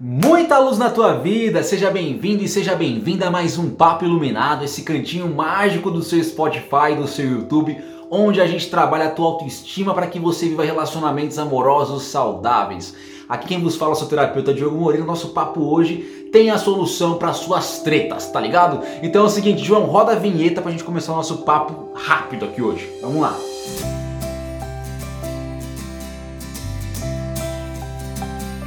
Muita luz na tua vida, seja bem-vindo e seja bem-vinda a mais um Papo Iluminado, esse cantinho mágico do seu Spotify, do seu YouTube, onde a gente trabalha a tua autoestima para que você viva relacionamentos amorosos saudáveis. Aqui quem vos fala é o seu terapeuta Diogo Moreira. Nosso papo hoje tem a solução para suas tretas, tá ligado? Então é o seguinte, João, roda a vinheta pra gente começar o nosso papo rápido aqui hoje. Vamos lá.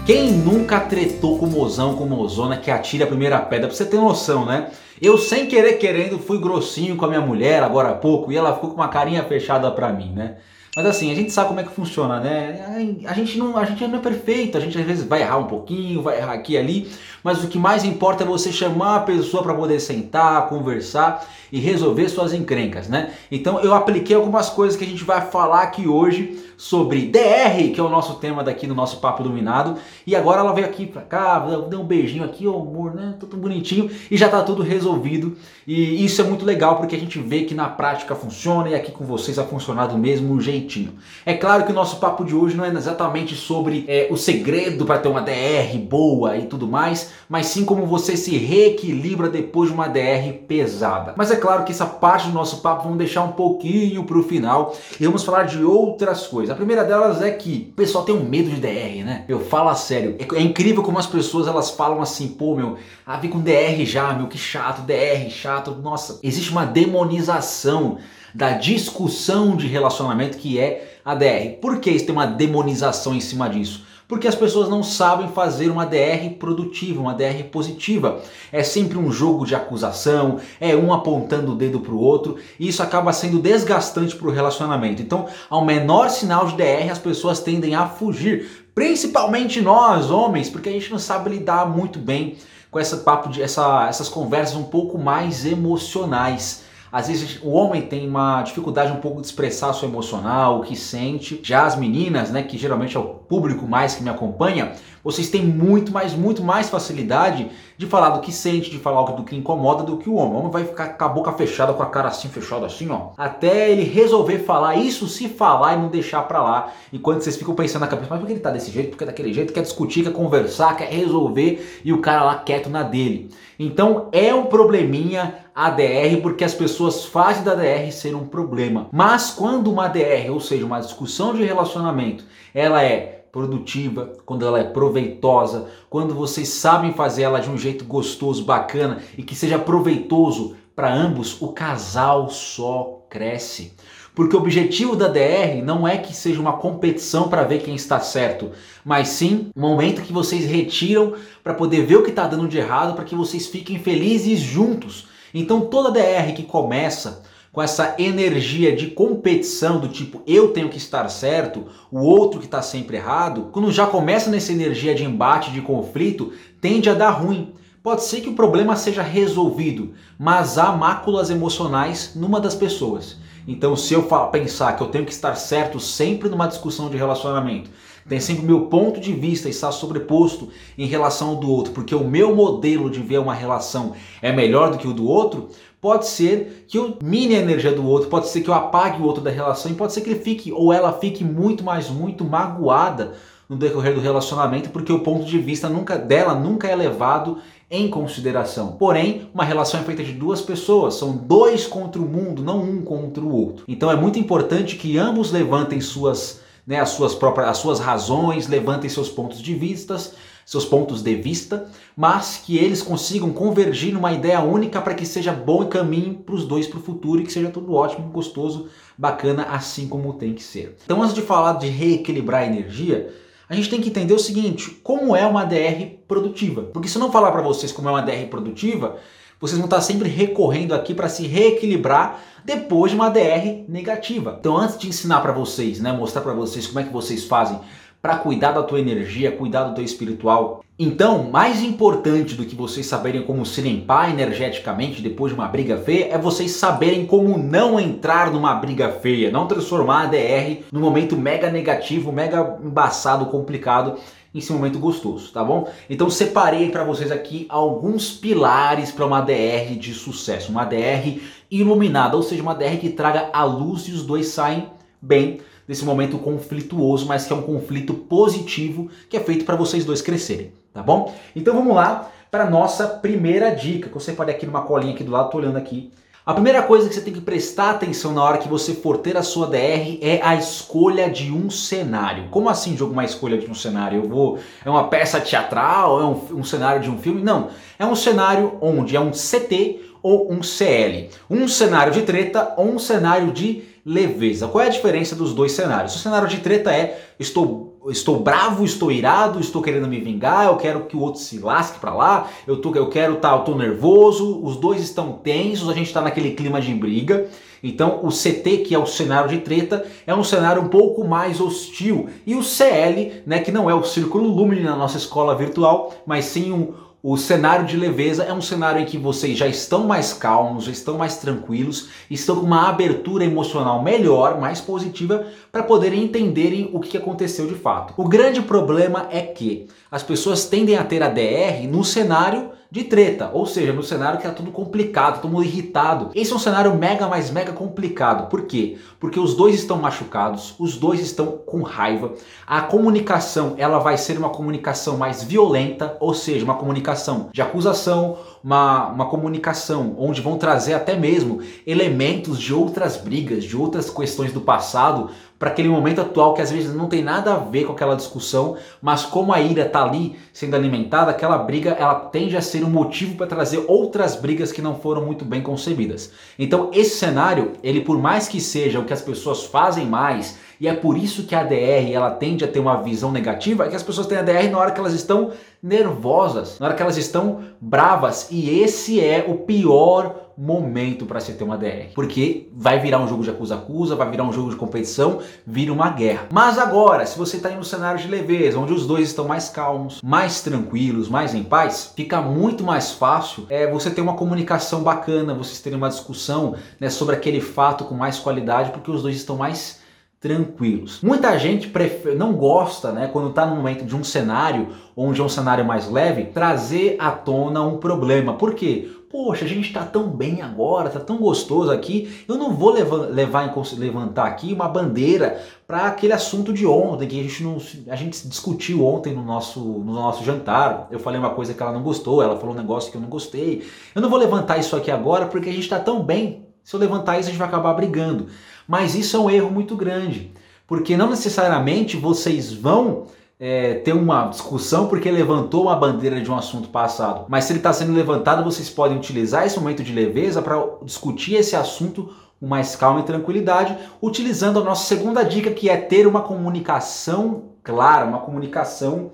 Quem nunca tretou com mozão, com mozona que atira a primeira pedra? Pra você ter noção, né? Eu sem querer querendo fui grossinho com a minha mulher agora há pouco e ela ficou com uma carinha fechada pra mim, né? Mas assim, a gente sabe como é que funciona, né? A gente não, a gente não é perfeito, a gente às vezes vai errar um pouquinho, vai errar aqui e ali, mas o que mais importa é você chamar a pessoa para poder sentar, conversar e resolver suas encrencas, né? Então eu apliquei algumas coisas que a gente vai falar aqui hoje sobre DR, que é o nosso tema daqui no nosso Papo Dominado. E agora ela veio aqui pra cá, deu um beijinho aqui, ô amor, né? Tudo bonitinho e já tá tudo resolvido. E isso é muito legal porque a gente vê que na prática funciona e aqui com vocês vai funcionar do mesmo jeitinho. É claro que o nosso papo de hoje não é exatamente sobre é, o segredo para ter uma DR boa e tudo mais, mas sim como você se reequilibra depois de uma DR pesada. Mas é claro que essa parte do nosso papo vamos deixar um pouquinho pro final e vamos falar de outras coisas coisas. A primeira delas é que o pessoal tem um medo de DR, né? Eu falo a sério. É, é incrível como as pessoas elas falam assim, pô, meu, ah, vem com DR já, meu, que chato, DR, chato. Nossa, existe uma demonização da discussão de relacionamento que é a DR. Por que isso tem uma demonização em cima disso? Porque as pessoas não sabem fazer uma DR produtiva, uma DR positiva. É sempre um jogo de acusação, é um apontando o dedo para o outro, e isso acaba sendo desgastante para o relacionamento. Então, ao menor sinal de DR, as pessoas tendem a fugir, principalmente nós, homens, porque a gente não sabe lidar muito bem com essa papo de essa, essas conversas um pouco mais emocionais. Às vezes o homem tem uma dificuldade um pouco de expressar seu emocional, o que sente. Já as meninas, né, que geralmente é o público mais que me acompanha, vocês têm muito mais, muito mais facilidade de falar do que sente, de falar do que incomoda do que o homem. O homem vai ficar com a boca fechada, com a cara assim fechada assim, ó, até ele resolver falar isso, se falar e não deixar pra lá. Enquanto vocês ficam pensando na cabeça, mas por que ele tá desse jeito? Por que daquele jeito? Quer discutir, quer conversar, quer resolver e o cara lá quieto na dele. Então é um probleminha ADR porque as pessoas fazem da ADR ser um problema. Mas quando uma ADR, ou seja, uma discussão de relacionamento, ela é produtiva, quando ela é proveitosa, quando vocês sabem fazer ela de um jeito gostoso, bacana e que seja proveitoso para ambos, o casal só cresce. Porque o objetivo da DR não é que seja uma competição para ver quem está certo, mas sim um momento que vocês retiram para poder ver o que está dando de errado, para que vocês fiquem felizes juntos. Então toda DR que começa com essa energia de competição do tipo eu tenho que estar certo, o outro que está sempre errado, quando já começa nessa energia de embate, de conflito, tende a dar ruim. Pode ser que o problema seja resolvido, mas há máculas emocionais numa das pessoas. Então, se eu pensar que eu tenho que estar certo sempre numa discussão de relacionamento, tem sempre o meu ponto de vista está sobreposto em relação ao do outro, porque o meu modelo de ver uma relação é melhor do que o do outro, pode ser que eu mine a energia do outro, pode ser que eu apague o outro da relação e pode ser que ele fique ou ela fique muito mais muito magoada no decorrer do relacionamento, porque o ponto de vista nunca dela nunca é levado em consideração. Porém, uma relação é feita de duas pessoas, são dois contra o mundo, não um contra o outro. Então é muito importante que ambos levantem suas, né, as suas próprias as suas razões, levantem seus pontos de vistas seus pontos de vista, mas que eles consigam convergir numa ideia única para que seja bom e caminho para os dois para o futuro e que seja tudo ótimo, gostoso, bacana, assim como tem que ser. Então, antes de falar de reequilibrar a energia, a gente tem que entender o seguinte: como é uma DR produtiva? Porque se eu não falar para vocês como é uma DR produtiva, vocês vão estar sempre recorrendo aqui para se reequilibrar depois de uma DR negativa. Então, antes de ensinar para vocês, né, mostrar para vocês como é que vocês fazem para cuidar da tua energia, cuidar do teu espiritual. Então, mais importante do que vocês saberem como se limpar energeticamente depois de uma briga feia é vocês saberem como não entrar numa briga feia, não transformar a DR num momento mega negativo, mega embaçado, complicado em esse momento gostoso, tá bom? Então separei para vocês aqui alguns pilares para uma DR de sucesso, uma DR iluminada, ou seja, uma DR que traga a luz e os dois saem bem desse momento conflituoso, mas que é um conflito positivo que é feito para vocês dois crescerem. tá bom? Então vamos lá para nossa primeira dica, que você pode aqui numa colinha aqui do lado, tô olhando aqui. A primeira coisa que você tem que prestar atenção na hora que você for ter a sua DR é a escolha de um cenário. Como assim, jogo uma escolha de um cenário? Eu vou. É uma peça teatral? É um, um cenário de um filme? Não. É um cenário onde é um CT ou um CL. Um cenário de treta ou um cenário de leveza. Qual é a diferença dos dois cenários? O cenário de treta é estou estou bravo, estou irado, estou querendo me vingar, eu quero que o outro se lasque para lá, eu, tô, eu quero tá, eu tô nervoso, os dois estão tensos, a gente está naquele clima de briga. Então o CT, que é o cenário de treta, é um cenário um pouco mais hostil. E o CL, né, que não é o círculo Lumine na nossa escola virtual, mas sim um, o cenário de leveza é um cenário em que vocês já estão mais calmos, já estão mais tranquilos, estão com uma abertura emocional melhor, mais positiva, para poderem entenderem o que aconteceu de fato. O grande problema é que as pessoas tendem a ter a DR no cenário de treta, ou seja, no cenário que é tudo complicado, todo mundo irritado. Esse é um cenário mega mais mega complicado. Por quê? Porque os dois estão machucados, os dois estão com raiva. A comunicação, ela vai ser uma comunicação mais violenta, ou seja, uma comunicação de acusação, uma, uma comunicação onde vão trazer até mesmo elementos de outras brigas, de outras questões do passado para aquele momento atual que às vezes não tem nada a ver com aquela discussão, mas como a ira está ali sendo alimentada, aquela briga ela tende a ser um motivo para trazer outras brigas que não foram muito bem concebidas. Então esse cenário, ele por mais que seja o que as pessoas fazem mais, e é por isso que a DR ela tende a ter uma visão negativa, é que as pessoas têm a DR na hora que elas estão nervosas, na hora que elas estão bravas, e esse é o pior momento para se ter uma DR. Porque vai virar um jogo de acusa-acusa, vai virar um jogo de competição, vira uma guerra. Mas agora, se você está em um cenário de leveza, onde os dois estão mais calmos, mais tranquilos, mais em paz, fica muito mais fácil é, você ter uma comunicação bacana, vocês terem uma discussão né, sobre aquele fato com mais qualidade, porque os dois estão mais tranquilos. Muita gente não gosta, né, quando está no momento de um cenário, onde é um cenário mais leve, trazer à tona um problema. Por quê? Poxa, a gente está tão bem agora, está tão gostoso aqui, eu não vou levar, levar em, levantar aqui uma bandeira para aquele assunto de ontem, que a gente, não, a gente discutiu ontem no nosso, no nosso jantar. Eu falei uma coisa que ela não gostou, ela falou um negócio que eu não gostei. Eu não vou levantar isso aqui agora porque a gente está tão bem. Se eu levantar isso, a gente vai acabar brigando. Mas isso é um erro muito grande, porque não necessariamente vocês vão é, ter uma discussão porque levantou uma bandeira de um assunto passado. Mas se ele está sendo levantado, vocês podem utilizar esse momento de leveza para discutir esse assunto com mais calma e tranquilidade, utilizando a nossa segunda dica, que é ter uma comunicação clara, uma comunicação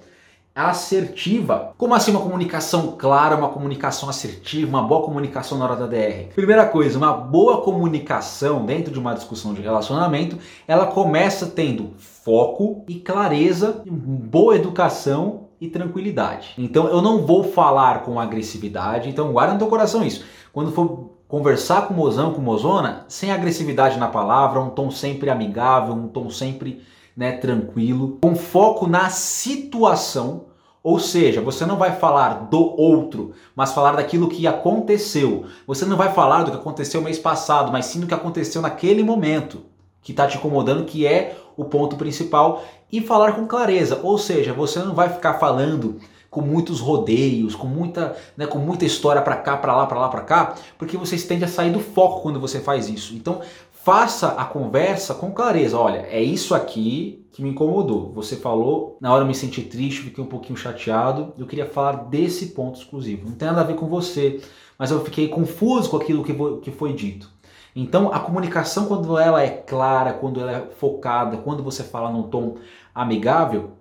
assertiva. Como assim uma comunicação clara, uma comunicação assertiva, uma boa comunicação na hora da DR? Primeira coisa, uma boa comunicação dentro de uma discussão de relacionamento, ela começa tendo foco e clareza, boa educação e tranquilidade. Então eu não vou falar com agressividade, então guarda no teu coração isso. Quando for conversar com o mozão, com mozona, sem agressividade na palavra, um tom sempre amigável, um tom sempre né, tranquilo, com foco na situação, ou seja, você não vai falar do outro, mas falar daquilo que aconteceu. Você não vai falar do que aconteceu mês passado, mas sim do que aconteceu naquele momento que está te incomodando, que é o ponto principal, e falar com clareza. Ou seja, você não vai ficar falando com muitos rodeios, com muita, né, com muita história para cá, para lá, para lá, para cá, porque vocês tendem a sair do foco quando você faz isso. Então, faça a conversa com clareza. Olha, é isso aqui que me incomodou. Você falou, na hora eu me senti triste, fiquei um pouquinho chateado. Eu queria falar desse ponto exclusivo. Não tem nada a ver com você, mas eu fiquei confuso com aquilo que foi dito. Então, a comunicação, quando ela é clara, quando ela é focada, quando você fala num tom amigável,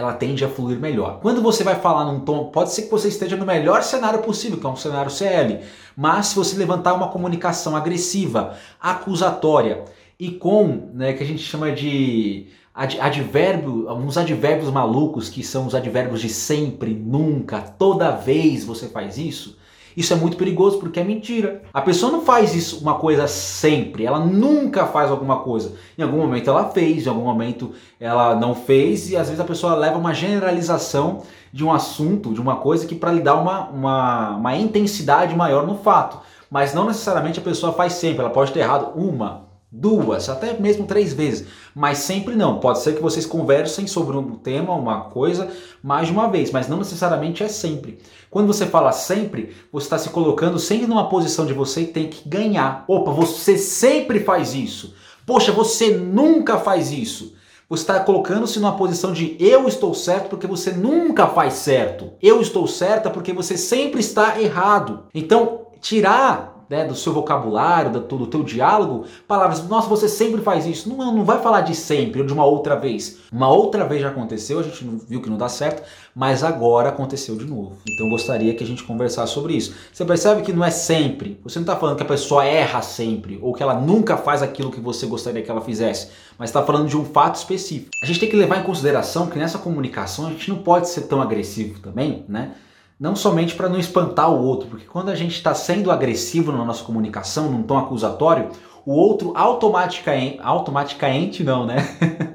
ela tende a fluir melhor. Quando você vai falar num tom, pode ser que você esteja no melhor cenário possível, que é um cenário CL, mas se você levantar uma comunicação agressiva, acusatória e com, né, que a gente chama de advérbio, uns advérbios malucos que são os advérbios de sempre, nunca, toda vez você faz isso, isso é muito perigoso porque é mentira. A pessoa não faz isso uma coisa sempre, ela nunca faz alguma coisa. Em algum momento ela fez, em algum momento ela não fez e às vezes a pessoa leva uma generalização de um assunto, de uma coisa que para lhe dar uma, uma, uma intensidade maior no fato. Mas não necessariamente a pessoa faz sempre, ela pode ter errado uma, duas, até mesmo três vezes, mas sempre não. Pode ser que vocês conversem sobre um tema, uma coisa, mais de uma vez, mas não necessariamente é sempre. Quando você fala sempre, você está se colocando sempre numa posição de você tem que ganhar. Opa, você sempre faz isso. Poxa, você nunca faz isso. Você está colocando-se numa posição de eu estou certo porque você nunca faz certo. Eu estou certa porque você sempre está errado. Então, tirar né, do seu vocabulário, do, do teu diálogo, palavras, nossa, você sempre faz isso. Não, não vai falar de sempre ou de uma outra vez. Uma outra vez já aconteceu, a gente viu que não dá certo, mas agora aconteceu de novo. Então eu gostaria que a gente conversasse sobre isso. Você percebe que não é sempre. Você não está falando que a pessoa erra sempre ou que ela nunca faz aquilo que você gostaria que ela fizesse, mas está falando de um fato específico. A gente tem que levar em consideração que nessa comunicação a gente não pode ser tão agressivo também, né? Não somente para não espantar o outro, porque quando a gente está sendo agressivo na nossa comunicação, num tom acusatório, o outro automaticamente, automaticamente não, né?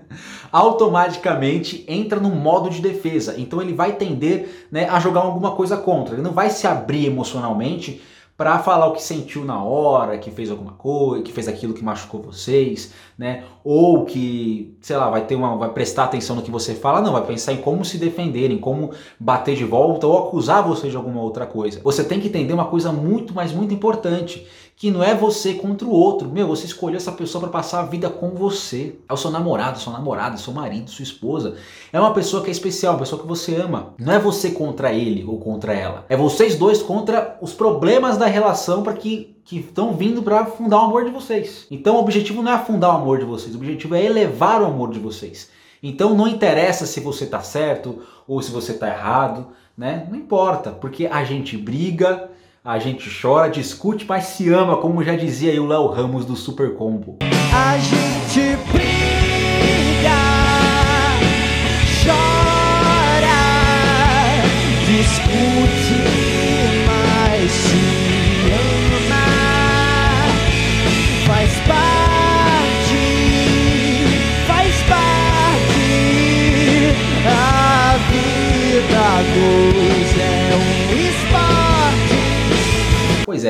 automaticamente entra no modo de defesa. Então ele vai tender né, a jogar alguma coisa contra. Ele não vai se abrir emocionalmente para falar o que sentiu na hora, que fez alguma coisa, que fez aquilo que machucou vocês, né? Ou que, sei lá, vai ter uma vai prestar atenção no que você fala, não, vai pensar em como se defender, em como bater de volta ou acusar você de alguma outra coisa. Você tem que entender uma coisa muito, mas muito importante, que não é você contra o outro. Meu, você escolheu essa pessoa para passar a vida com você. É o seu namorado, sua namorada, seu marido, sua esposa. É uma pessoa que é especial, uma pessoa que você ama. Não é você contra ele ou contra ela. É vocês dois contra os problemas da relação para que que estão vindo para afundar o amor de vocês. Então o objetivo não é afundar o amor de vocês, o objetivo é elevar o amor de vocês. Então não interessa se você está certo ou se você está errado, né? Não importa, porque a gente briga, a gente chora, discute, mas se ama, como já dizia aí o Léo Ramos do Super Combo. A gente briga,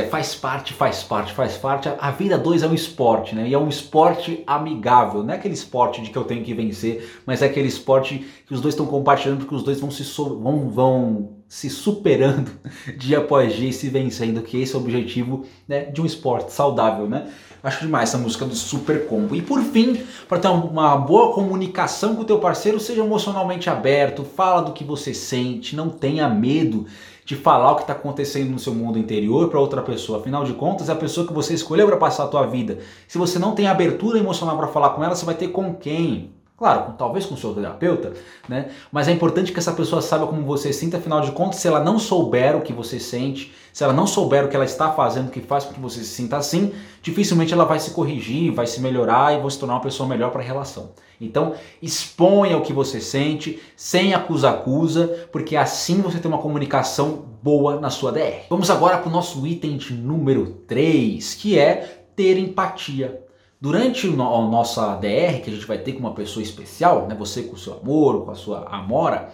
faz parte, faz parte, faz parte. A vida 2 é um esporte, né? E é um esporte amigável. Não é aquele esporte de que eu tenho que vencer, mas é aquele esporte que os dois estão compartilhando, porque os dois vão se, so vão, vão se superando dia após dia e se vencendo, que esse é o objetivo né, de um esporte saudável, né? Acho demais essa música do Super Combo. E por fim, para ter uma boa comunicação com o teu parceiro, seja emocionalmente aberto, fala do que você sente, não tenha medo de falar o que está acontecendo no seu mundo interior para outra pessoa. Afinal de contas, é a pessoa que você escolheu para passar a tua vida. Se você não tem abertura emocional para falar com ela, você vai ter com quem? Claro, talvez com o seu terapeuta, né? Mas é importante que essa pessoa saiba como você sente, afinal de contas, se ela não souber o que você sente, se ela não souber o que ela está fazendo, que faz com que você se sinta assim, dificilmente ela vai se corrigir, vai se melhorar e vai se tornar uma pessoa melhor para a relação. Então, exponha o que você sente, sem acusa-acusa, porque assim você tem uma comunicação boa na sua DR. Vamos agora para o nosso item de número 3, que é ter empatia. Durante a nossa DR, que a gente vai ter com uma pessoa especial, né, você com o seu amor, com a sua amora,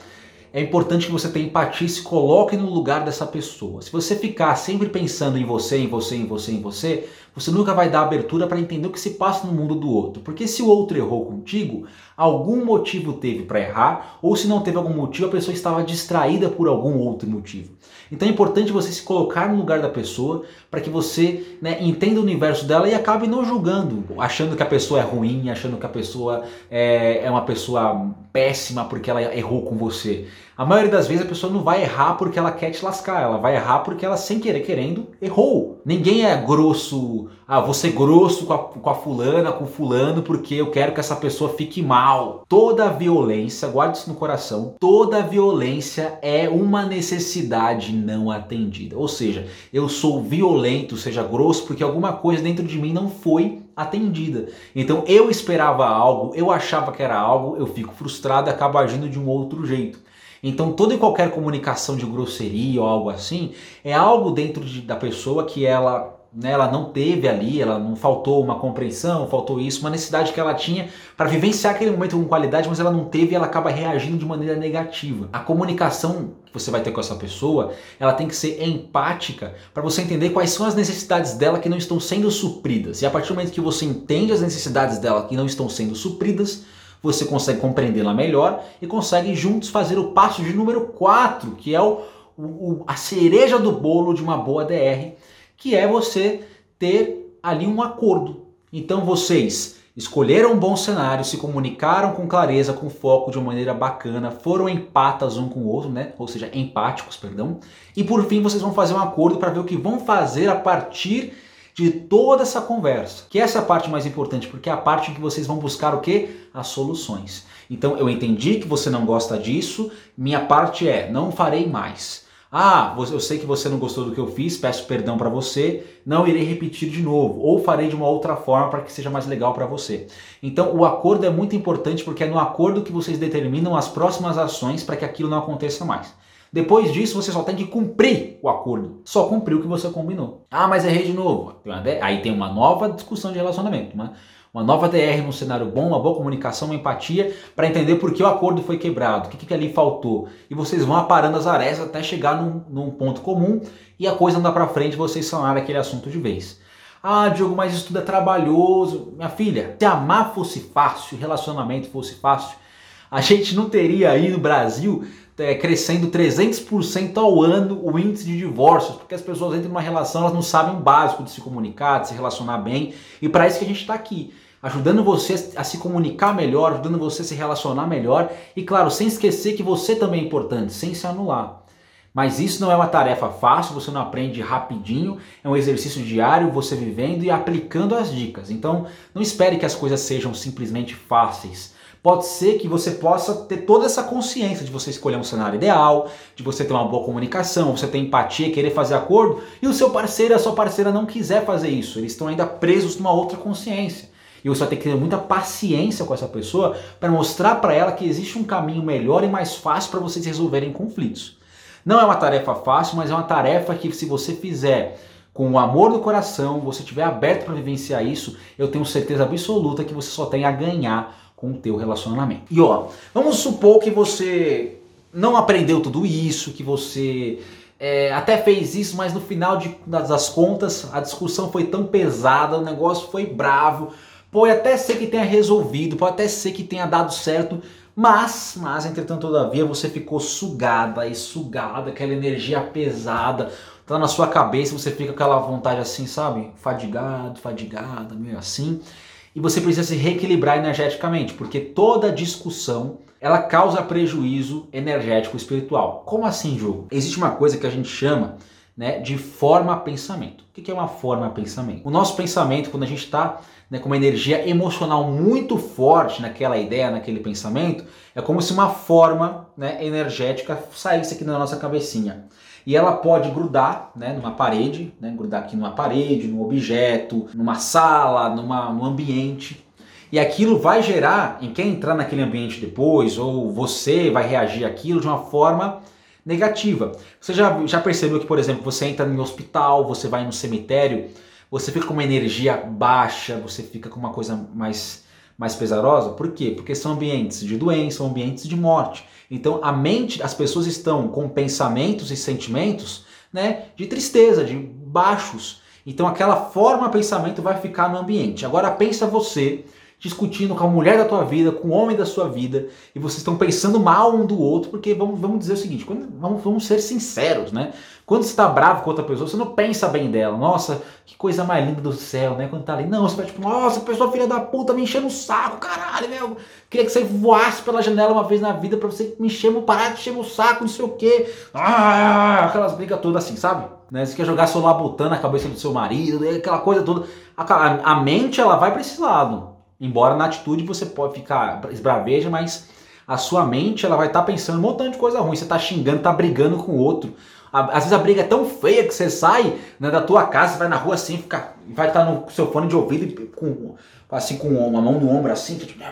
é importante que você tenha empatia e se coloque no lugar dessa pessoa. Se você ficar sempre pensando em você, em você, em você, em você, você nunca vai dar abertura para entender o que se passa no mundo do outro. Porque se o outro errou contigo, algum motivo teve para errar, ou se não teve algum motivo, a pessoa estava distraída por algum outro motivo. Então é importante você se colocar no lugar da pessoa para que você né, entenda o universo dela e acabe não julgando, achando que a pessoa é ruim, achando que a pessoa é, é uma pessoa péssima porque ela errou com você. A maioria das vezes a pessoa não vai errar porque ela quer te lascar, ela vai errar porque ela, sem querer, querendo, errou. Ninguém é grosso, ah, você grosso com a, com a fulana, com o fulano, porque eu quero que essa pessoa fique mal. Toda violência, guarde isso no coração, toda violência é uma necessidade não atendida. Ou seja, eu sou violento, seja grosso, porque alguma coisa dentro de mim não foi atendida. Então eu esperava algo, eu achava que era algo, eu fico frustrado e acabo agindo de um outro jeito. Então toda e qualquer comunicação de grosseria ou algo assim é algo dentro de, da pessoa que ela né, ela não teve ali, ela não faltou uma compreensão, faltou isso, uma necessidade que ela tinha para vivenciar aquele momento com qualidade, mas ela não teve e ela acaba reagindo de maneira negativa. A comunicação que você vai ter com essa pessoa, ela tem que ser empática para você entender quais são as necessidades dela que não estão sendo supridas. E a partir do momento que você entende as necessidades dela que não estão sendo supridas, você consegue compreendê-la melhor e consegue juntos fazer o passo de número 4, que é o, o, a cereja do bolo de uma boa DR, que é você ter ali um acordo. Então vocês escolheram um bom cenário, se comunicaram com clareza, com foco, de uma maneira bacana, foram empatas um com o outro, né? Ou seja, empáticos, perdão. E por fim vocês vão fazer um acordo para ver o que vão fazer a partir de toda essa conversa. Que essa é a parte mais importante, porque é a parte em que vocês vão buscar o que? As soluções. Então eu entendi que você não gosta disso, minha parte é não farei mais. Ah, eu sei que você não gostou do que eu fiz, peço perdão para você, não irei repetir de novo, ou farei de uma outra forma para que seja mais legal para você. Então, o acordo é muito importante porque é no acordo que vocês determinam as próximas ações para que aquilo não aconteça mais. Depois disso, você só tem que cumprir o acordo. Só cumprir o que você combinou. Ah, mas errei de novo. Aí tem uma nova discussão de relacionamento. Uma, uma nova DR num cenário bom, uma boa comunicação, uma empatia para entender por que o acordo foi quebrado, o que, que ali faltou. E vocês vão aparando as arestas até chegar num, num ponto comum e a coisa andar para frente vocês sanarem aquele assunto de vez. Ah, Diogo, mas isso tudo é trabalhoso. Minha filha, se amar fosse fácil, relacionamento fosse fácil, a gente não teria aí no Brasil é, crescendo 300% ao ano o índice de divórcios, porque as pessoas entram numa relação, elas não sabem o básico de se comunicar, de se relacionar bem, e para isso que a gente está aqui, ajudando você a se comunicar melhor, ajudando você a se relacionar melhor, e claro, sem esquecer que você também é importante, sem se anular. Mas isso não é uma tarefa fácil, você não aprende rapidinho, é um exercício diário, você vivendo e aplicando as dicas. Então, não espere que as coisas sejam simplesmente fáceis pode ser que você possa ter toda essa consciência de você escolher um cenário ideal, de você ter uma boa comunicação, você ter empatia, querer fazer acordo, e o seu parceiro, a sua parceira não quiser fazer isso, eles estão ainda presos numa outra consciência. E você vai ter que ter muita paciência com essa pessoa para mostrar para ela que existe um caminho melhor e mais fácil para vocês resolverem conflitos. Não é uma tarefa fácil, mas é uma tarefa que se você fizer com o amor no coração, você estiver aberto para vivenciar isso, eu tenho certeza absoluta que você só tem a ganhar com o teu relacionamento. E ó, vamos supor que você não aprendeu tudo isso, que você é, até fez isso, mas no final de, das contas a discussão foi tão pesada, o negócio foi bravo, pode até ser que tenha resolvido, pode até ser que tenha dado certo, mas, mas entretanto todavia você ficou sugada e sugada, aquela energia pesada, tá na sua cabeça, você fica com aquela vontade assim, sabe? Fadigado, fadigada, meio assim e você precisa se reequilibrar energeticamente, porque toda discussão ela causa prejuízo energético espiritual. Como assim, Diogo? Existe uma coisa que a gente chama né, de forma pensamento. O que é uma forma pensamento? O nosso pensamento, quando a gente está né, com uma energia emocional muito forte naquela ideia, naquele pensamento, é como se uma forma né, energética saísse aqui na nossa cabecinha e ela pode grudar né, numa parede, né, grudar aqui numa parede, num objeto, numa sala, numa, num ambiente. E aquilo vai gerar em quem entrar naquele ambiente depois, ou você vai reagir àquilo de uma forma negativa. Você já, já percebeu que, por exemplo, você entra um hospital, você vai no cemitério, você fica com uma energia baixa, você fica com uma coisa mais, mais pesarosa? Por quê? Porque são ambientes de doença, são ambientes de morte. Então a mente, as pessoas estão com pensamentos e sentimentos, né, de tristeza, de baixos. Então aquela forma pensamento vai ficar no ambiente. Agora pensa você discutindo com a mulher da tua vida, com o homem da sua vida, e vocês estão pensando mal um do outro, porque vamos, vamos dizer o seguinte, quando, vamos, vamos ser sinceros, né? Quando você está bravo com outra pessoa, você não pensa bem dela. Nossa, que coisa mais linda do céu, né? Quando tá ali. Não, você vai tipo, nossa, pessoa filha da puta me enchendo o saco, caralho, meu. Queria que você voasse pela janela uma vez na vida pra você me encher, parar de encher o saco, não sei o quê. Ah, aquelas brigas todas assim, sabe? Né? Você quer jogar labutã na cabeça do seu marido, aquela coisa toda. A, a mente, ela vai para esse lado. Embora na atitude você pode ficar esbraveja, mas a sua mente ela vai estar tá pensando um montão de coisa ruim. Você está xingando, está brigando com o outro. Às vezes a briga é tão feia que você sai né, da tua casa, vai na rua assim, fica, vai estar tá no seu fone de ouvido com, assim com uma mão no ombro assim, tipo,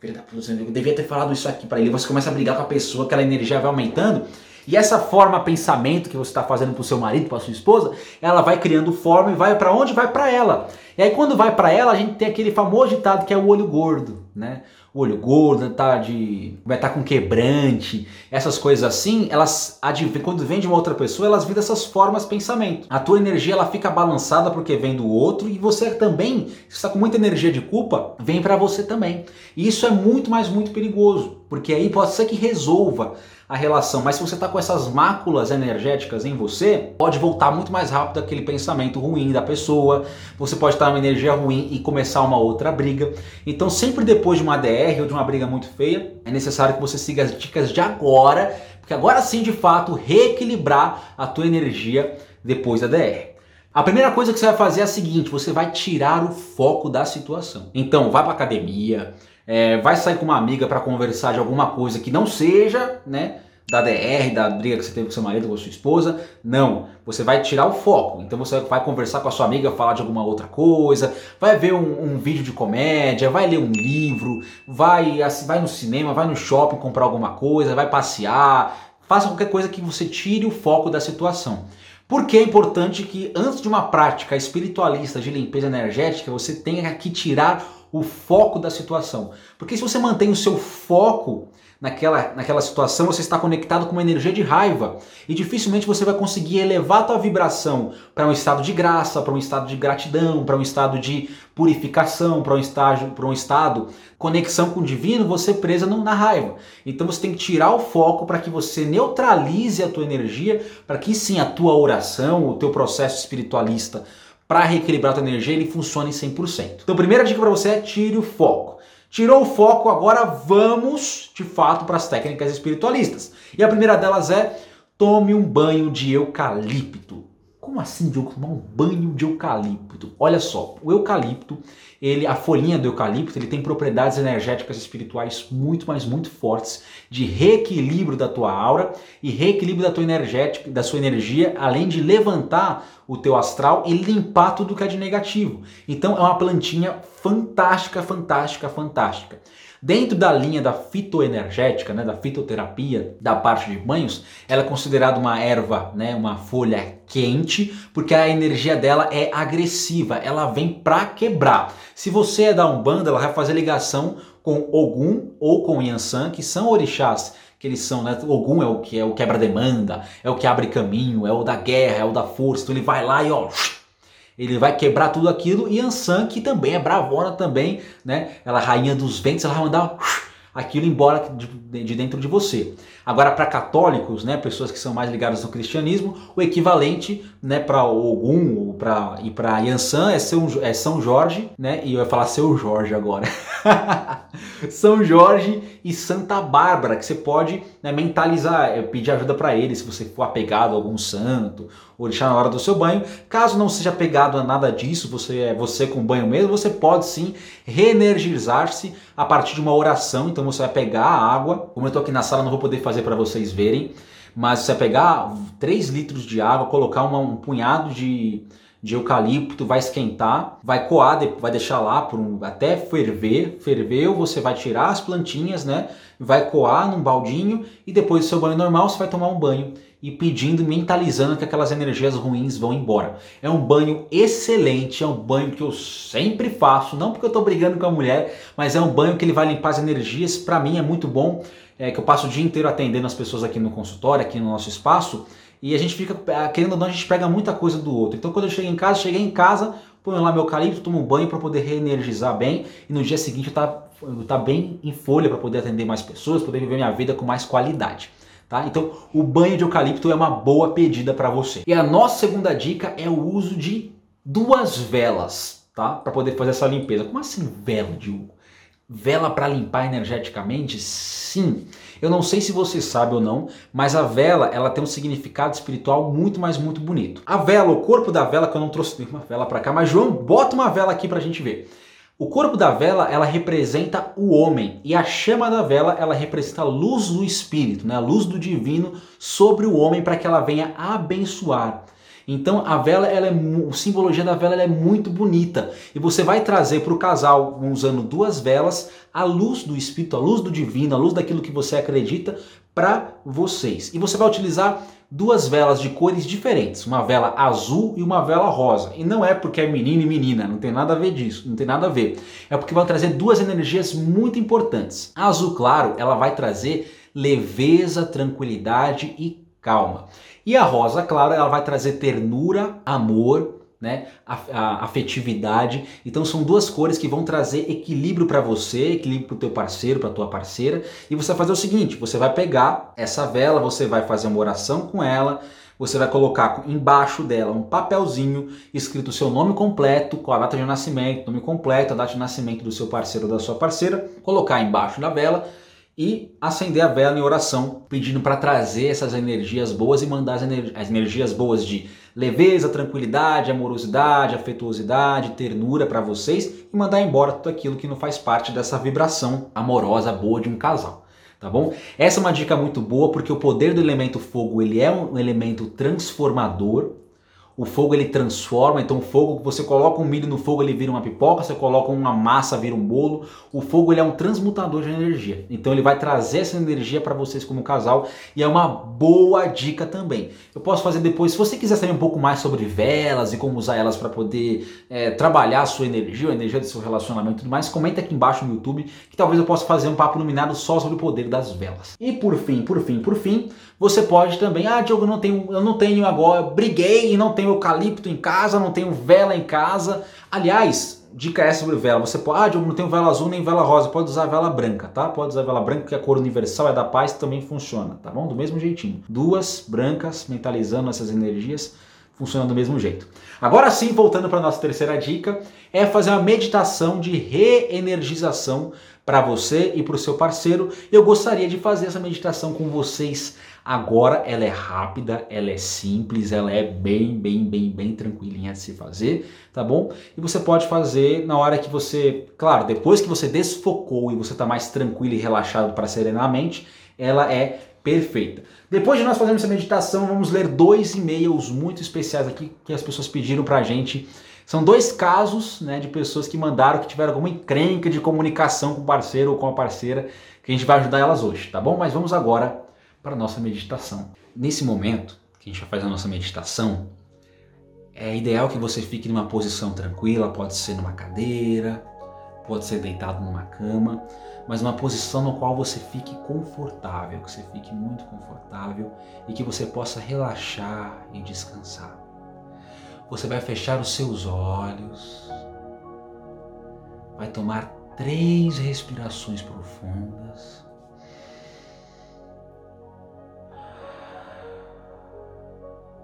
eu devia ter falado isso aqui para ele. Você começa a brigar com a pessoa, aquela energia vai aumentando E essa forma pensamento que você está fazendo para o seu marido, para sua esposa, ela vai criando forma e vai para onde? Vai para ela. E aí quando vai para ela, a gente tem aquele famoso ditado que é o olho gordo, né? O olho gordo, tá de vai estar tá com quebrante, essas coisas assim, elas quando vem de uma outra pessoa, elas viram essas formas pensamento. A tua energia ela fica balançada porque vem do outro e você também, se está com muita energia de culpa, vem para você também. E isso é muito mais muito perigoso, porque aí pode ser que resolva a relação. Mas se você está com essas máculas energéticas em você, pode voltar muito mais rápido aquele pensamento ruim da pessoa. Você pode estar numa energia ruim e começar uma outra briga. Então, sempre depois de uma DR ou de uma briga muito feia, é necessário que você siga as dicas de agora, porque agora sim, de fato, reequilibrar a tua energia depois da DR. A primeira coisa que você vai fazer é a seguinte: você vai tirar o foco da situação. Então, vai para academia, é, vai sair com uma amiga para conversar de alguma coisa que não seja, né? Da DR, da briga que você teve com seu marido com sua esposa. Não, você vai tirar o foco. Então você vai conversar com a sua amiga, falar de alguma outra coisa, vai ver um, um vídeo de comédia, vai ler um livro, vai, vai no cinema, vai no shopping comprar alguma coisa, vai passear, faça qualquer coisa que você tire o foco da situação. Porque é importante que antes de uma prática espiritualista de limpeza energética, você tenha que tirar o foco da situação. Porque se você mantém o seu foco naquela, naquela situação, você está conectado com uma energia de raiva e dificilmente você vai conseguir elevar a tua vibração para um estado de graça, para um estado de gratidão, para um estado de purificação, para um estágio, para um estado conexão com o divino, você presa na raiva. Então você tem que tirar o foco para que você neutralize a tua energia, para que sim a tua oração, o teu processo espiritualista para reequilibrar a tua energia, ele funcione 100%. Então, a primeira dica para você é tire o foco. Tirou o foco, agora vamos de fato para as técnicas espiritualistas. E a primeira delas é tome um banho de eucalipto. Como assim, Diogo, tomar um banho de eucalipto? Olha só, o eucalipto, ele, a folhinha do eucalipto, ele tem propriedades energéticas espirituais muito, mas muito fortes de reequilíbrio da tua aura e reequilíbrio da tua energética, da sua energia, além de levantar o teu astral e limpar tudo que é de negativo. Então é uma plantinha fantástica, fantástica, fantástica. Dentro da linha da fitoenergética, né, da fitoterapia, da parte de banhos, ela é considerada uma erva, né, uma folha quente, porque a energia dela é agressiva, ela vem para quebrar. Se você é da Umbanda, ela vai fazer ligação com Ogum ou com Yansan, que são orixás que eles são, né? Ogum é o que é o quebra-demanda, é o que abre caminho, é o da guerra, é o da força. Então ele vai lá e ó, ele vai quebrar tudo aquilo. E Ansan, que também é bravona também, né? Ela rainha dos ventos, ela vai mandar aquilo embora de, dentro de você. Agora, para católicos, né, pessoas que são mais ligadas ao cristianismo, o equivalente né, para Ogum pra, e para Yansan é, São, é São Jorge, né, e eu ia falar Seu Jorge agora. São Jorge e Santa Bárbara, que você pode né, mentalizar, é, pedir ajuda para eles se você for apegado a algum santo, ou deixar na hora do seu banho. Caso não seja apegado a nada disso, você é você com banho mesmo, você pode sim reenergizar-se a partir de uma oração. Então você vai pegar a água, como eu estou aqui na sala, não vou poder fazer para vocês verem, mas você pegar 3 litros de água, colocar uma, um punhado de de eucalipto, vai esquentar, vai coar, vai deixar lá por um, até ferver, ferveu, você vai tirar as plantinhas, né? Vai coar num baldinho e depois do seu banho normal você vai tomar um banho e pedindo, mentalizando que aquelas energias ruins vão embora. É um banho excelente, é um banho que eu sempre faço, não porque eu estou brigando com a mulher, mas é um banho que ele vai limpar as energias. Para mim é muito bom, é que eu passo o dia inteiro atendendo as pessoas aqui no consultório, aqui no nosso espaço e a gente fica, ah, querendo ou não, a gente pega muita coisa do outro. Então quando eu cheguei em casa, cheguei em casa, ponho lá meu eucalipto, tomo um banho para poder reenergizar bem e no dia seguinte eu tá, eu tá bem em folha para poder atender mais pessoas, poder viver minha vida com mais qualidade. Tá? Então, o banho de eucalipto é uma boa pedida para você. E a nossa segunda dica é o uso de duas velas, tá? Para poder fazer essa limpeza. Como assim vela, Diogo? Vela para limpar energeticamente? Sim. Eu não sei se você sabe ou não, mas a vela ela tem um significado espiritual muito mais muito bonito. A vela, o corpo da vela, que eu não trouxe uma vela para cá, mas João, bota uma vela aqui para a gente ver. O corpo da vela, ela representa o homem e a chama da vela, ela representa a luz do espírito, né? a luz do divino sobre o homem para que ela venha abençoar. Então a vela, ela é, a simbologia da vela é muito bonita e você vai trazer para o casal, usando duas velas, a luz do Espírito, a luz do divino, a luz daquilo que você acredita, para vocês. E você vai utilizar duas velas de cores diferentes, uma vela azul e uma vela rosa. E não é porque é menino e menina, não tem nada a ver disso, não tem nada a ver. É porque vai trazer duas energias muito importantes. A azul claro, ela vai trazer leveza, tranquilidade e calma. E a rosa claro, ela vai trazer ternura, amor, né, a, a, afetividade. Então são duas cores que vão trazer equilíbrio para você, equilíbrio para o teu parceiro, para tua parceira. E você vai fazer o seguinte: você vai pegar essa vela, você vai fazer uma oração com ela. Você vai colocar embaixo dela um papelzinho escrito o seu nome completo, com a data de nascimento, nome completo, a data de nascimento do seu parceiro ou da sua parceira, colocar embaixo da vela e acender a vela em oração, pedindo para trazer essas energias boas e mandar as, as energias boas de leveza, tranquilidade, amorosidade, afetuosidade, ternura para vocês e mandar embora tudo aquilo que não faz parte dessa vibração amorosa boa de um casal. Tá bom? Essa é uma dica muito boa porque o poder do elemento fogo ele é um elemento transformador o fogo ele transforma, então o fogo, você coloca um milho no fogo, ele vira uma pipoca, você coloca uma massa, vira um bolo. O fogo ele é um transmutador de energia. Então ele vai trazer essa energia para vocês como casal e é uma boa dica também. Eu posso fazer depois, se você quiser saber um pouco mais sobre velas e como usar elas para poder é, trabalhar a sua energia, a energia do seu relacionamento e tudo mais, comenta aqui embaixo no YouTube que talvez eu possa fazer um papo iluminado só sobre o poder das velas. E por fim, por fim, por fim, você pode também, ah, Diogo, não tenho, eu não tenho agora, briguei e não tenho eucalipto em casa, não tenho vela em casa. Aliás, dica essa sobre vela, você pode, ah, Diogo, não tenho vela azul nem vela rosa, pode usar vela branca, tá? Pode usar vela branca, que a cor universal é da paz, também funciona, tá bom? Do mesmo jeitinho. Duas brancas, mentalizando essas energias, funciona do mesmo jeito. Agora sim, voltando para a nossa terceira dica, é fazer uma meditação de reenergização para você e para o seu parceiro. Eu gostaria de fazer essa meditação com vocês Agora ela é rápida, ela é simples, ela é bem, bem, bem, bem tranquilinha de se fazer, tá bom? E você pode fazer na hora que você, claro, depois que você desfocou e você está mais tranquilo e relaxado para serenar a mente, ela é perfeita. Depois de nós fazermos essa meditação, vamos ler dois e-mails muito especiais aqui que as pessoas pediram para a gente. São dois casos né, de pessoas que mandaram que tiveram alguma encrenca de comunicação com o parceiro ou com a parceira, que a gente vai ajudar elas hoje, tá bom? Mas vamos agora para a nossa meditação. Nesse momento que a gente vai fazer a nossa meditação, é ideal que você fique numa posição tranquila, pode ser numa cadeira, pode ser deitado numa cama, mas uma posição no qual você fique confortável, que você fique muito confortável e que você possa relaxar e descansar. Você vai fechar os seus olhos, vai tomar três respirações profundas.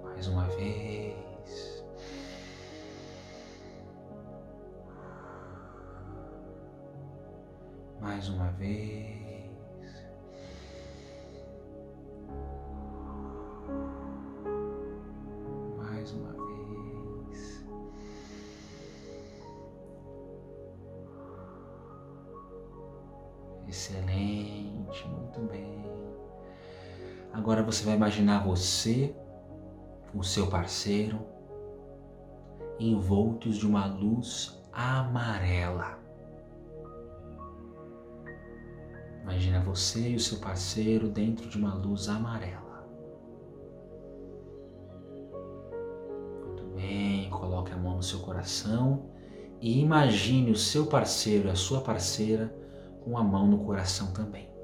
Mais uma vez. Mais uma vez. Mais uma vez. Excelente, muito bem. Agora você vai imaginar você o seu parceiro, envoltos de uma luz amarela. Você e o seu parceiro dentro de uma luz amarela. Muito bem, coloque a mão no seu coração e imagine o seu parceiro e a sua parceira com a mão no coração também.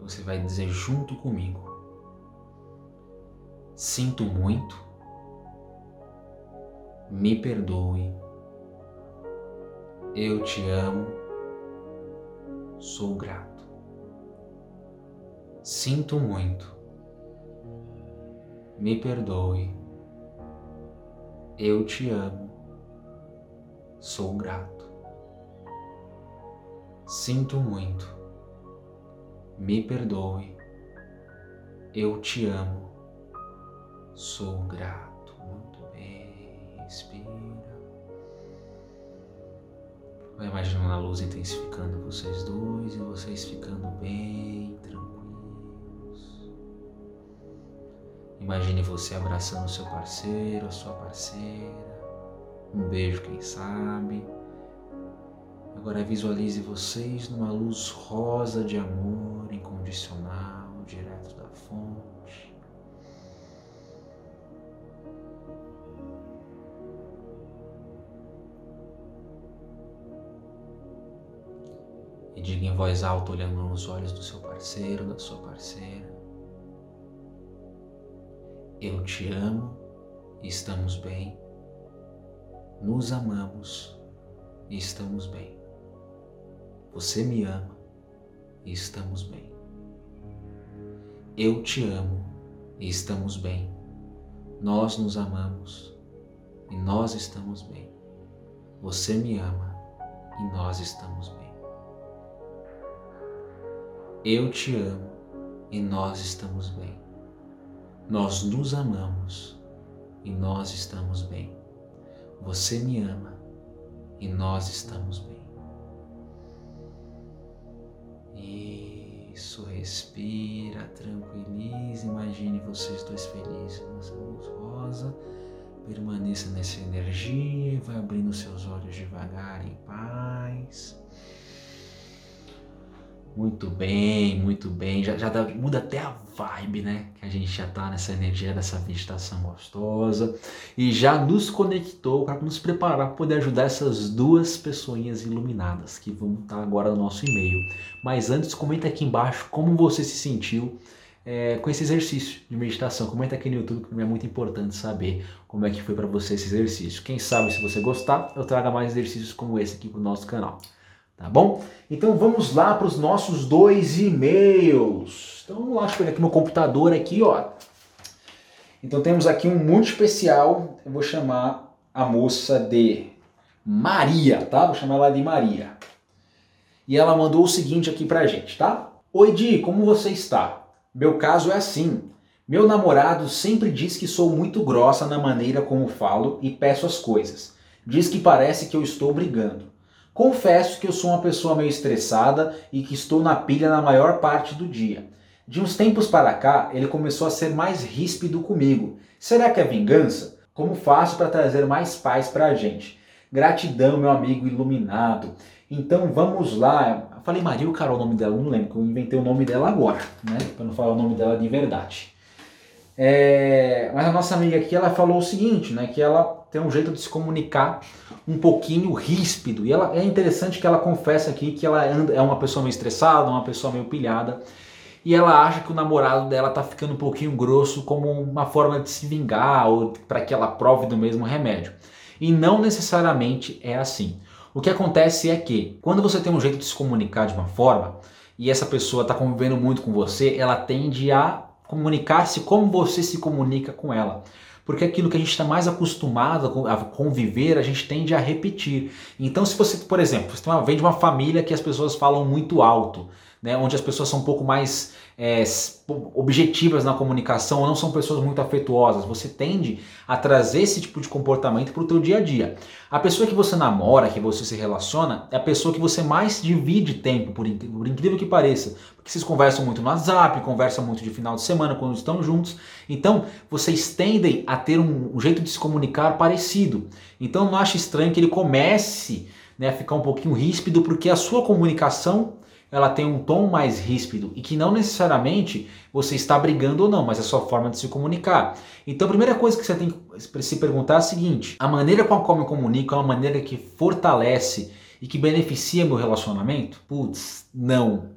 você vai dizer junto comigo: Sinto muito, me perdoe, eu te amo, sou grato. Sinto muito, me perdoe, eu te amo, sou grato. Sinto muito. Me perdoe, eu te amo, sou grato. Muito bem, respira. Vai imaginando a luz intensificando vocês dois e vocês ficando bem tranquilos. Imagine você abraçando seu parceiro, a sua parceira. Um beijo, quem sabe. Agora visualize vocês numa luz rosa de amor incondicional, E diga em voz alta, olhando nos olhos do seu parceiro, da sua parceira. Eu te amo estamos bem. Nos amamos e estamos bem. Você me ama e estamos bem. Eu te amo e estamos bem. Nós nos amamos e nós estamos bem. Você me ama e nós estamos bem. Eu te amo e nós estamos bem. Nós nos amamos e nós estamos bem. Você me ama e nós estamos bem. Isso, respira, tranquilize, imagine vocês dois felizes nessa luz rosa. Permaneça nessa energia, vai abrindo seus olhos devagar em paz. Muito bem, muito bem. Já, já dá, muda até a vibe, né? Que a gente já tá nessa energia dessa meditação gostosa e já nos conectou para nos preparar para poder ajudar essas duas pessoinhas iluminadas que vão estar tá agora no nosso e-mail. Mas antes, comenta aqui embaixo como você se sentiu é, com esse exercício de meditação. Comenta aqui no YouTube, que é muito importante saber como é que foi para você esse exercício. Quem sabe, se você gostar, eu traga mais exercícios como esse aqui para o nosso canal. Tá bom? Então vamos lá para os nossos dois e-mails. Então vamos lá, deixa eu pegar aqui meu computador aqui, ó. Então temos aqui um muito especial. Eu vou chamar a moça de Maria, tá? Vou chamar ela de Maria. E ela mandou o seguinte aqui pra gente, tá? Oi Di, como você está? Meu caso é assim. Meu namorado sempre diz que sou muito grossa na maneira como falo e peço as coisas. Diz que parece que eu estou brigando. Confesso que eu sou uma pessoa meio estressada e que estou na pilha na maior parte do dia. De uns tempos para cá, ele começou a ser mais ríspido comigo. Será que é vingança? Como faço para trazer mais paz para a gente? Gratidão, meu amigo iluminado. Então vamos lá. Eu falei Maria ou Carol o nome dela, não lembro, porque eu inventei o nome dela agora, né? Para não falar o nome dela de verdade. É... Mas a nossa amiga aqui, ela falou o seguinte, né? Que ela tem um jeito de se comunicar um pouquinho ríspido. E ela, é interessante que ela confessa aqui que ela é uma pessoa meio estressada, uma pessoa meio pilhada. E ela acha que o namorado dela tá ficando um pouquinho grosso como uma forma de se vingar ou para que ela prove do mesmo remédio. E não necessariamente é assim. O que acontece é que quando você tem um jeito de se comunicar de uma forma e essa pessoa está convivendo muito com você, ela tende a comunicar-se como você se comunica com ela porque aquilo que a gente está mais acostumado a conviver, a gente tende a repetir. Então, se você, por exemplo, você vem de uma família que as pessoas falam muito alto, né, onde as pessoas são um pouco mais é, objetivas na comunicação, ou não são pessoas muito afetuosas, você tende a trazer esse tipo de comportamento para o teu dia a dia. A pessoa que você namora, que você se relaciona, é a pessoa que você mais divide tempo, por, incrível que pareça, porque vocês conversam muito no WhatsApp, conversam muito de final de semana quando estão juntos, então vocês tendem a ter um, um jeito de se comunicar parecido. Então não acha estranho que ele comece né, a ficar um pouquinho ríspido, porque a sua comunicação ela tem um tom mais ríspido e que não necessariamente você está brigando ou não, mas é a sua forma de se comunicar. Então a primeira coisa que você tem que se perguntar é a seguinte: a maneira com a qual eu me comunico é uma maneira que fortalece e que beneficia meu relacionamento? Putz, não.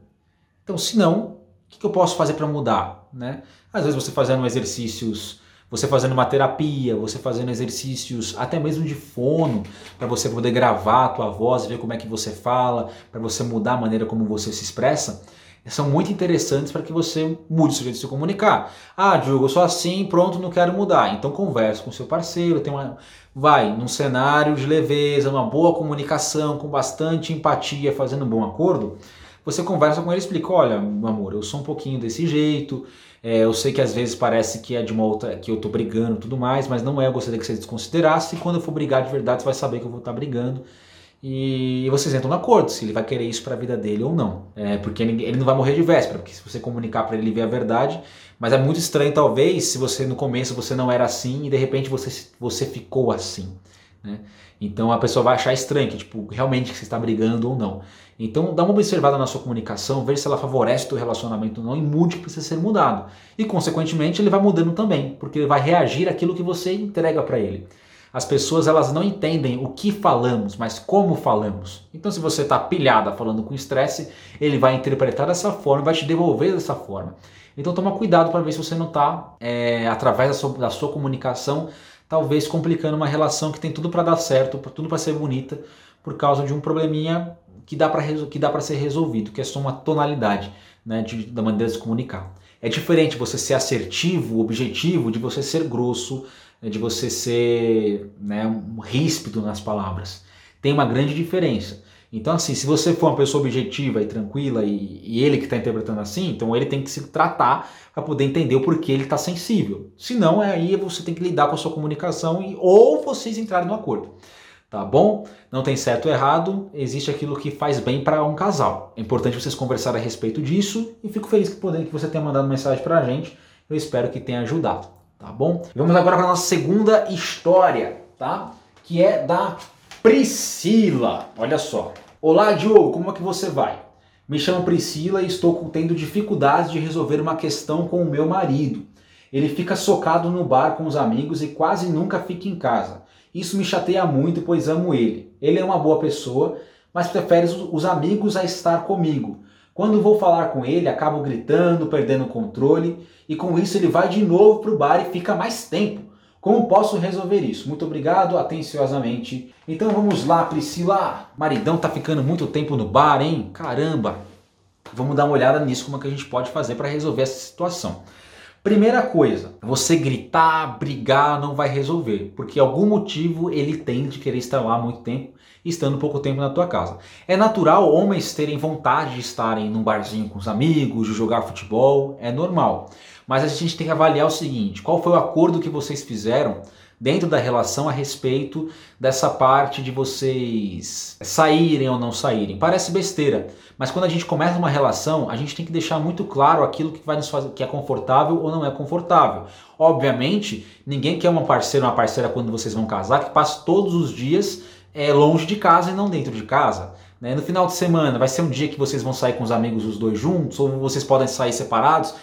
Então, se não, o que eu posso fazer para mudar? Né? Às vezes você fazendo exercícios você fazendo uma terapia, você fazendo exercícios até mesmo de fono, para você poder gravar a tua voz, ver como é que você fala, para você mudar a maneira como você se expressa, são muito interessantes para que você mude o seu jeito de se comunicar. Ah, Diogo, eu sou assim, pronto, não quero mudar. Então converse com seu parceiro, tem uma vai num cenário de leveza, uma boa comunicação, com bastante empatia, fazendo um bom acordo. Você conversa com ele e explica, olha, meu amor, eu sou um pouquinho desse jeito, é, eu sei que às vezes parece que é de uma outra, que eu tô brigando tudo mais, mas não é, eu gostaria que você desconsiderasse. E quando eu for brigar de verdade, você vai saber que eu vou estar tá brigando. e vocês entram no acordo se ele vai querer isso para a vida dele ou não. É, porque ele, ele não vai morrer de véspera, porque se você comunicar para ele ver a verdade, mas é muito estranho talvez se você no começo você não era assim e de repente você, você ficou assim. Né? Então a pessoa vai achar estranho que tipo, realmente que você está brigando ou não. Então dá uma observada na sua comunicação, veja se ela favorece o teu relacionamento ou não e mude que precisa ser mudado. E consequentemente ele vai mudando também, porque ele vai reagir àquilo que você entrega para ele. As pessoas elas não entendem o que falamos, mas como falamos. Então, se você está pilhada falando com estresse, ele vai interpretar dessa forma, vai te devolver dessa forma. Então, toma cuidado para ver se você não está, é, através da sua, da sua comunicação, talvez complicando uma relação que tem tudo para dar certo, tudo para ser bonita, por causa de um probleminha que dá para ser resolvido, que é só uma tonalidade né, de, da maneira de se comunicar. É diferente você ser assertivo, objetivo, de você ser grosso, de você ser né, ríspido nas palavras. Tem uma grande diferença. Então, assim, se você for uma pessoa objetiva e tranquila e, e ele que está interpretando assim, então ele tem que se tratar para poder entender o porquê ele está sensível. Senão, aí você tem que lidar com a sua comunicação e, ou vocês entrarem no acordo. Tá bom? Não tem certo ou errado, existe aquilo que faz bem para um casal. É importante vocês conversarem a respeito disso e fico feliz que, poder, que você tenha mandado mensagem para a gente. Eu espero que tenha ajudado tá bom? Vamos agora para a nossa segunda história, tá? Que é da Priscila. Olha só. Olá, Diogo, como é que você vai? Me chamo Priscila e estou tendo dificuldades de resolver uma questão com o meu marido. Ele fica socado no bar com os amigos e quase nunca fica em casa. Isso me chateia muito, pois amo ele. Ele é uma boa pessoa, mas prefere os amigos a estar comigo. Quando vou falar com ele, acabo gritando, perdendo o controle e com isso ele vai de novo para o bar e fica mais tempo. Como posso resolver isso? Muito obrigado, atenciosamente. Então vamos lá, Priscila. Maridão tá ficando muito tempo no bar, hein? Caramba. Vamos dar uma olhada nisso, como é que a gente pode fazer para resolver essa situação. Primeira coisa, você gritar, brigar não vai resolver, porque algum motivo ele tem de querer estar lá muito tempo estando pouco tempo na tua casa. É natural homens terem vontade de estarem num barzinho com os amigos, de jogar futebol, é normal. Mas a gente tem que avaliar o seguinte: qual foi o acordo que vocês fizeram dentro da relação a respeito dessa parte de vocês saírem ou não saírem? Parece besteira, mas quando a gente começa uma relação, a gente tem que deixar muito claro aquilo que vai nos fazer que é confortável ou não é confortável. Obviamente, ninguém quer uma parceira, uma parceira quando vocês vão casar que passe todos os dias é, longe de casa e não dentro de casa. Né? No final de semana, vai ser um dia que vocês vão sair com os amigos os dois juntos, ou vocês podem sair separados.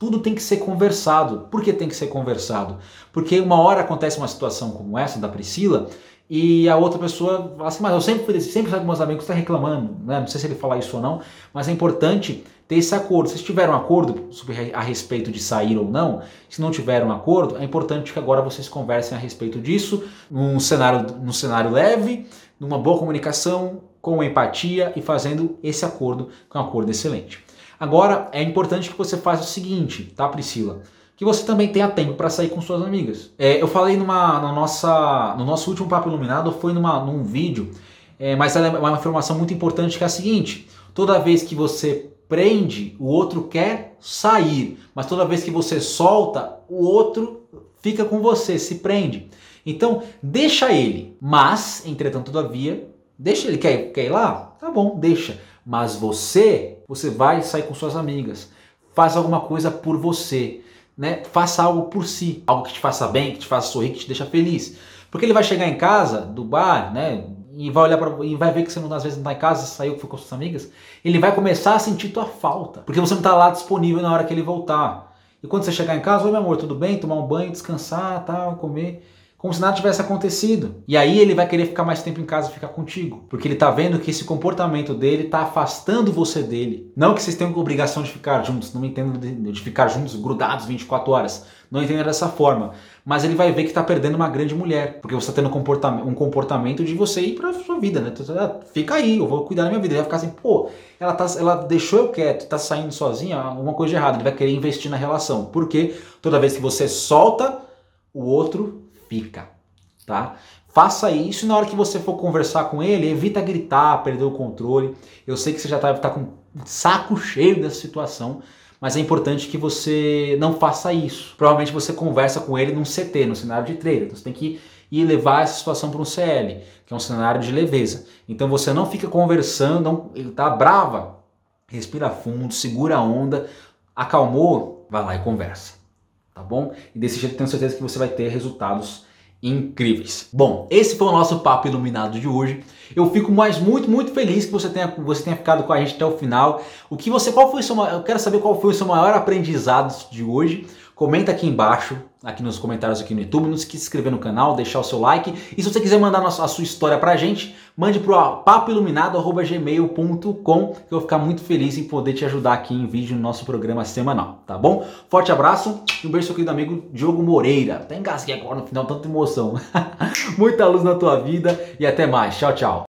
Tudo tem que ser conversado. Por que tem que ser conversado? Porque uma hora acontece uma situação como essa da Priscila e a outra pessoa fala assim, mas eu sempre, sempre saio com meus amigos, está reclamando, né? não sei se ele fala isso ou não, mas é importante ter esse acordo. Se tiveram um acordo sobre a respeito de sair ou não, se não tiveram um acordo, é importante que agora vocês conversem a respeito disso, num cenário, num cenário leve, numa boa comunicação, com empatia e fazendo esse acordo com um acordo excelente. Agora, é importante que você faça o seguinte, tá, Priscila? Que você também tenha tempo para sair com suas amigas. É, eu falei numa, na nossa, no nosso último Papo Iluminado, foi numa, num vídeo, é, mas ela é uma informação muito importante que é a seguinte: toda vez que você prende, o outro quer sair, mas toda vez que você solta, o outro fica com você, se prende. Então, deixa ele, mas, entretanto, todavia, deixa ele, quer, quer ir lá? Tá bom, deixa. Mas você, você vai sair com suas amigas, faz alguma coisa por você, né? Faça algo por si, algo que te faça bem, que te faça sorrir, que te deixa feliz. Porque ele vai chegar em casa do bar, né? e vai olhar para e vai ver que você não, às vezes não está em casa, saiu foi com suas amigas, ele vai começar a sentir tua falta, porque você não está lá disponível na hora que ele voltar. E quando você chegar em casa, oi meu amor, tudo bem? Tomar um banho, descansar, tal, comer como se nada tivesse acontecido. E aí ele vai querer ficar mais tempo em casa e ficar contigo, porque ele tá vendo que esse comportamento dele tá afastando você dele. Não que vocês tenham obrigação de ficar juntos, não entendo de, ficar juntos, grudados 24 horas. Não entendo dessa forma. Mas ele vai ver que tá perdendo uma grande mulher, porque você tá tendo um comportamento, um comportamento de você ir pra sua vida, né? Ah, fica aí, eu vou cuidar da minha vida. Ele vai ficar assim, pô, ela, tá, ela deixou eu quieto, tá saindo sozinha, alguma coisa de errado. Ele vai querer investir na relação. Porque toda vez que você solta, o outro fica, tá? Faça isso na hora que você for conversar com ele, evita gritar, perder o controle. Eu sei que você já está tá com saco cheio dessa situação, mas é importante que você não faça isso. Provavelmente você conversa com ele num CT, no cenário de trailer. Então você tem que e levar essa situação para um CL, que é um cenário de leveza. Então você não fica conversando, não, ele tá brava, respira fundo, segura a onda, acalmou, vai lá e conversa, tá bom? E desse jeito tenho certeza que você vai ter resultados incríveis. Bom, esse foi o nosso papo iluminado de hoje. Eu fico mais muito, muito feliz que você tenha, você tenha ficado com a gente até o final. O que você, qual foi o seu, eu quero saber qual foi o seu maior aprendizado de hoje. Comenta aqui embaixo, aqui nos comentários aqui no YouTube, não esqueça de se inscrever no canal, deixar o seu like. E se você quiser mandar a sua história pra gente, mande pro papoiluminado.gmail.com que eu vou ficar muito feliz em poder te ajudar aqui em vídeo no nosso programa semanal, tá bom? Forte abraço e um beijo seu querido amigo Diogo Moreira. Até engasguei agora no final, tanta emoção. Muita luz na tua vida e até mais. Tchau, tchau.